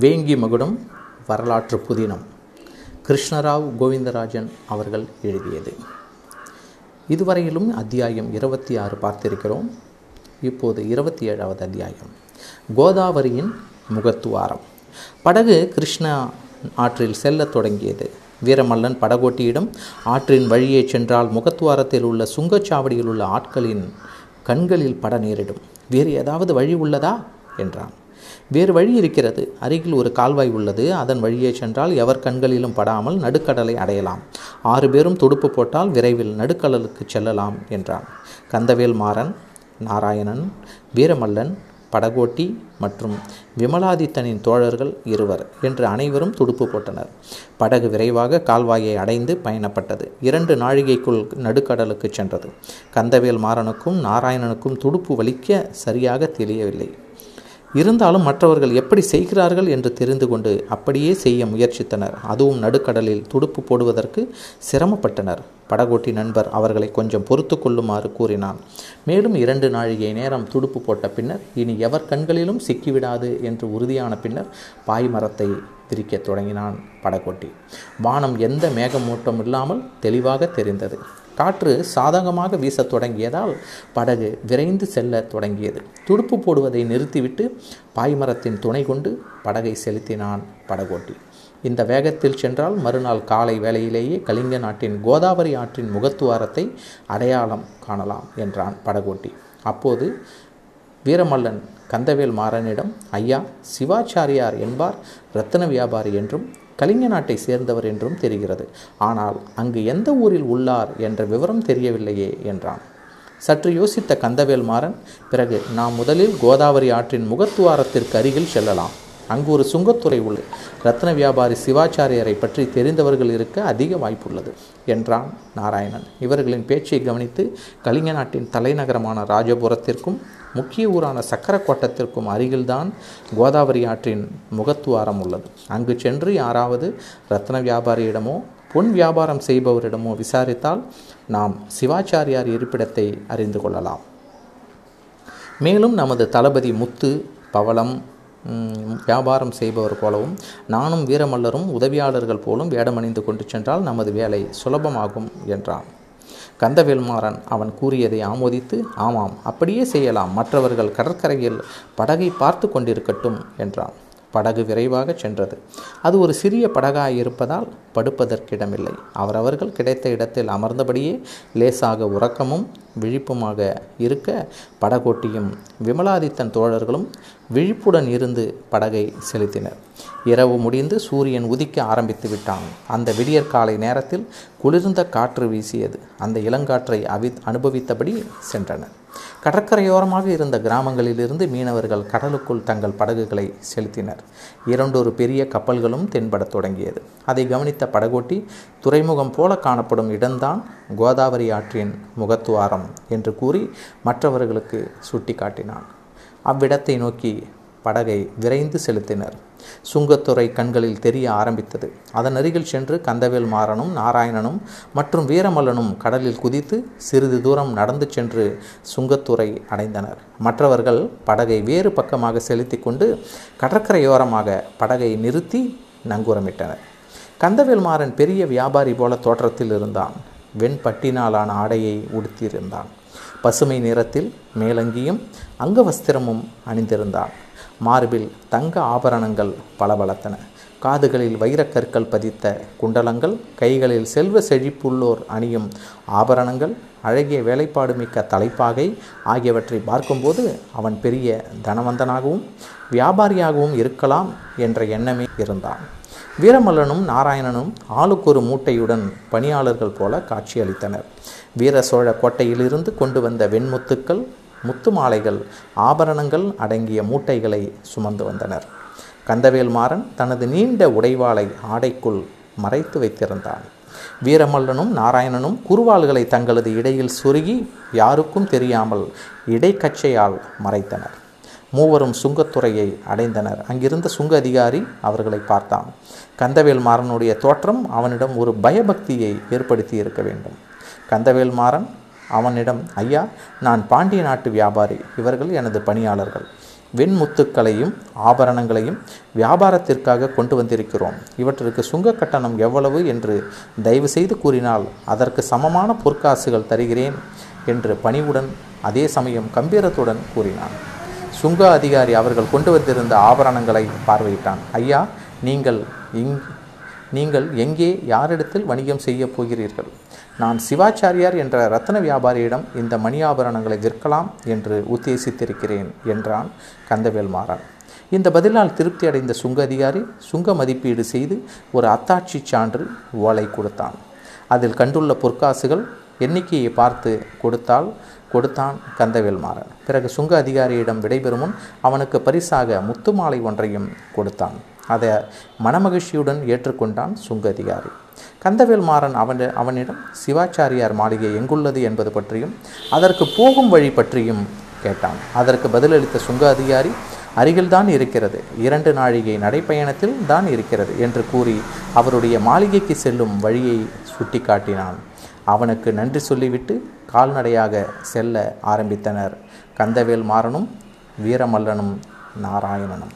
வேங்கி மகுடம் வரலாற்று புதினம். கிருஷ்ணராவ் கோவிந்தராஜன் அவர்கள் எழுதியது. இதுவரையிலும் அத்தியாயம் இருபத்தி ஆறு பார்த்திருக்கிறோம். இப்போது இருபத்தி ஏழாவது அத்தியாயம். கோதாவரியின் முகத்துவாரம். படகு கிருஷ்ணா ஆற்றில் செல்லத் தொடங்கியது. வீரமல்லன் படகோட்டியிடம் ஆற்றின் வழியே சென்றால் முகத்துவாரத்தில் உள்ள சுங்கச்சாவடியில் உள்ள ஆட்களின் கண்களில் பட நேரிடும். வேறு ஏதாவது வழி உள்ளதா? என்றான். வேறு வழி இருக்கிறது. அருகில் ஒரு கால்வாய் உள்ளது. அதன் வழியே சென்றால் எவர் கண்களிலும் படாமல் நடுக்கடலை அடையலாம். ஆறு பேரும் துடுப்பு போட்டால் விரைவில் நடுக்கடலுக்கு செல்லலாம் என்றான். கந்தவேல் மாறன் நாராயணன் வீரமல்லன் படகோட்டி மற்றும் விமலாதித்தனின் தோழர்கள் இருவர் என்று அனைவரும் துடுப்பு போட்டனர். படகு விரைவாக கால்வாயை அடைந்து பயணப்பட்டது. இரண்டு நாழிகைக்குள் நடுக்கடலுக்கு சென்றது. கந்தவேல் மாறனுக்கும் நாராயணனுக்கும் துடுப்பு வலிக்க சரியாக தெரியவில்லை. இருந்தாலும் மற்றவர்கள் எப்படி செய்கிறார்கள் என்று தெரிந்து கொண்டு அப்படியே செய்ய முயற்சித்தனர். அதுவும் நடுக்கடலில் துடுப்பு போடுவதற்கு சிரமப்பட்டனர். படகோட்டி நண்பர் அவர்களை கொஞ்சம் பொறுத்து கொள்ளுமாறு கூறினான். மேலும் இரண்டு நாழிகை நேரம் துடுப்பு போட்ட பின்னர் இனி எவர் கண்களிலும் சிக்கிவிடாது என்று உறுதியான பின்னர் பாய்மரத்தை பிரிக்கத் தொடங்கினான் படகோட்டி. வானம் எந்த மேகமூட்டம் இல்லாமல் தெளிவாக தெரிந்தது. காற்று சாதகமாக வீசத் தொடங்கியதால் படகு விரைந்து செல்ல தொடங்கியது. துடுப்பு போடுவதை நிறுத்திவிட்டு பாய்மரத்தின் துணை கொண்டு படகை செலுத்தினான் படகோட்டி. இந்த வேகத்தில் சென்றால் மறுநாள் காலை வேளையிலேயே கலிங்க நாட்டின் கோதாவரி ஆற்றின் முகத்துவாரத்தை அடையாளம் காணலாம் என்றான் படகோட்டி. அப்போது வீரமல்லன் கந்தவேல் மாறனிடம் ஐயா சிவாச்சாரியார் என்பார் ரத்தன வியாபாரி என்றும் கலிங்க நாட்டை சேர்ந்தவர் என்றும் தெரிகிறது. ஆனால் அங்கு எந்த ஊரில் உள்ளார் என்ற விவரம் தெரியவில்லையே என்றான். சற்று யோசித்த கந்தவேல் மாறன் பிறகு நாம் முதலில் கோதாவரி ஆற்றின் முகத்துவாரத்திற்கு அருகில் செல்லலாம். அங்கு ஒரு சுங்கத்துறை உள்ளது. ரத்ன வியாபாரி சிவாச்சாரியரை பற்றி தெரிந்தவர்கள் இருக்க அதிக வாய்ப்புள்ளது என்றான் நாராயணன். இவர்களின் பேச்சை கவனித்து கலிங்க நாட்டின் தலைநகரமான ராஜபுரத்திற்கும் முக்கிய ஊரான சக்கரக்கோட்டத்திற்கும் அருகில்தான் கோதாவரி ஆற்றின் முகத்துவாரம் உள்ளது. அங்கு சென்று யாராவது ரத்ன வியாபாரியிடமோ பொன் வியாபாரம் செய்பவரிடமோ விசாரித்தால் நாம் சிவாச்சாரியார் இருப்பிடத்தை அறிந்து கொள்ளலாம். மேலும் நமது தளபதி முத்து பவளம் வியாபாரம் செய்பவர் போலவும் நானும் வீரமல்லரும் உதவியாளர்கள் போலும் வேடமணிந்து கொண்டு சென்றால் நமது வேலை சுலபமாகும் என்றான். கந்தவேல்மாறன் அவன் கூறியதை ஆமோதித்து ஆமாம் அப்படியே செய்யலாம். மற்றவர்கள் கடற்கரையில் படகை பார்த்து கொண்டிருக்கட்டும் என்றான். படகு விரைவாக சென்றது. அது ஒரு சிறிய படகாக இருப்பதால் படுப்பதற்கிடமில்லை. அவரவர்கள் கிடைத்த இடத்தில் அமர்ந்தபடியே லேசாக உறக்கமும் விழிப்புமாக இருக்க படகோட்டியும் விமலாதித்தன் தோழர்களும் விழிப்புடன் இருந்து படகை செலுத்தினர். இரவு முடிந்து சூரியன் உதிக்க ஆரம்பித்து விட்டான். அந்த விடியற்காலை நேரத்தில் குளிர்ந்த காற்று வீசியது. அந்த இளங்காற்றை அவி அனுபவித்தபடி சென்றனர். கடற்கரையோரமாக இருந்த கிராமங்களிலிருந்து மீனவர்கள் கடலுக்குள் தங்கள் படகுகளை செலுத்தினர். இரண்டொரு பெரிய கப்பல்களும் தென்படத் தொடங்கியது. அதை கவனித்த படகோட்டி துறைமுகம் போல காணப்படும் இடம்தான் கோதாவரி ஆற்றின் முகத்துவாரம் என்று கூறி மற்றவர்களுக்கு சுட்டி காட்டினான் அவ்விடத்தை நோக்கி படகை விரைந்து செலுத்தினர். சுங்கத்துறை கண்களில் தெரிய ஆரம்பித்தது. அதன் அருகில் சென்று கந்தவேல் மாறனும் நாராயணனும் மற்றும் வீரமல்லனும் கடலில் குதித்து சிறிது தூரம் நடந்து சென்று சுங்கத்துறை அடைந்தனர். மற்றவர்கள் படகை வேறு பக்கமாக செலுத்தி கொண்டு கடற்கரையோரமாக படகை நிறுத்தி நங்கூரமிட்டனர். கந்தவேல் மாறன் பெரிய வியாபாரி போல தோற்றத்தில் இருந்தான். வெண்பட்டினாலான ஆடையை உடுத்தியிருந்தான். பசுமை நிறத்தில் மேலங்கியும் அங்கவஸ்திரமும் அணிந்திருந்தான். மார்பில் தங்க ஆபரணங்கள் பளபளத்தன காதுகளில் வைரக்கற்கள் பதித்த குண்டலங்கள் கைகளில் செல்வ செழிப்புள்ளோர் அணியும் ஆபரணங்கள் அழகிய வேலைப்பாடு மிக்க தலைப்பாகை ஆகியவற்றை பார்க்கும்போது அவன் பெரிய தனவந்தனாகவும் வியாபாரியாகவும் இருக்கலாம் என்ற எண்ணமே இருந்தான். வீரமல்லனும் நாராயணனும் ஆளுக்கொரு மூட்டையுடன் பணியாளர்கள் போல காட்சியளித்தனர். வீர சோழ கோட்டையிலிருந்து கொண்டு வந்த வெண்முத்துக்கள் முத்து மாலைகள் ஆபரணங்கள் அடங்கிய மூட்டைகளை சுமந்து வந்தனர். கந்தவேல் மாறன் தனது நீண்ட உடைவாளை ஆடைக்குள் மறைத்து வைத்திருந்தான். வீரமல்லனும் நாராயணனும் குருவாள்களை தங்களது இடையில் சுருகி யாருக்கும் தெரியாமல் இடைக்கச்சையால் மறைத்தனர். மூவரும் சுங்கத்துறையை அடைந்தனர். அங்கிருந்த சுங்க அதிகாரி அவர்களை பார்த்தான். கந்தவேல் மாறனுடைய தோற்றம் அவனிடம் ஒரு பயபக்தியை ஏற்படுத்தி இருக்க வேண்டும். கந்தவேல் மாறன் அவனிடம் ஐயா நான் பாண்டிய நாட்டு வியாபாரி. இவர்கள் எனது பணியாளர்கள். வெண்முத்துக்களையும் ஆபரணங்களையும் வியாபாரத்திற்காக கொண்டு வந்திருக்கிறோம். இவற்றிற்கு சுங்க கட்டணம் எவ்வளவு? என்று தயவு செய்து கூறினால் அதற்கு சமமான பொற்காசுகள் தருகிறேன் என்று பணிவுடன் அதே சமயம் கம்பீரத்துடன் கூறினான். சுங்க அதிகாரி அவர்கள் கொண்டு வந்திருந்த ஆபரணங்களை பார்வையிட்டான். ஐயா நீங்கள் இங் நீங்கள் எங்கே யாரிடத்தில் வணிகம் செய்ய போகிறீர்கள்? நான் சிவாச்சாரியார் என்ற ரத்ன வியாபாரியிடம் இந்த மணி ஆபரணங்களை விற்கலாம் என்று உத்தேசித்திருக்கிறேன் என்றான் கந்தவேல் மாறன். இந்த பதிலால் திருப்தி அடைந்த சுங்க அதிகாரி சுங்க மதிப்பீடு செய்து ஒரு அத்தாட்சி சான்று ஓலை கொடுத்தான். அதில் கண்டுள்ள பொற்காசுகள் எண்ணிக்கையை பார்த்து கொடுத்தால் கொடுத்தான் கந்தவேல்மாறன் பிறகு சுங்க அதிகாரியிடம் விடைபெறும் முன் அவனுக்கு பரிசாக முத்து மாலை ஒன்றையும் கொடுத்தான். அதை மனமகிழ்ச்சியுடன் ஏற்றுக்கொண்டான் சுங்க அதிகாரி. கந்தவேல்மாறன் அவன் அவனிடம் சிவாச்சாரியார் மாளிகை எங்குள்ளது என்பது பற்றியும் அதற்கு போகும் வழி பற்றியும் கேட்டான். அதற்கு பதிலளித்த சுங்க அதிகாரி அருகில்தான் இருக்கிறது. இரண்டு நாழிகை நடைப்பயணத்தில் தான் இருக்கிறது என்று கூறி அவருடைய மாளிகைக்கு செல்லும் வழியை சுட்டிக்காட்டினான். அவனுக்கு நன்றி சொல்லிவிட்டு கால்நடையாக செல்ல ஆரம்பித்தனர். கந்தவேல் மாறனும் வீரமல்லனும் நாராயணனும்.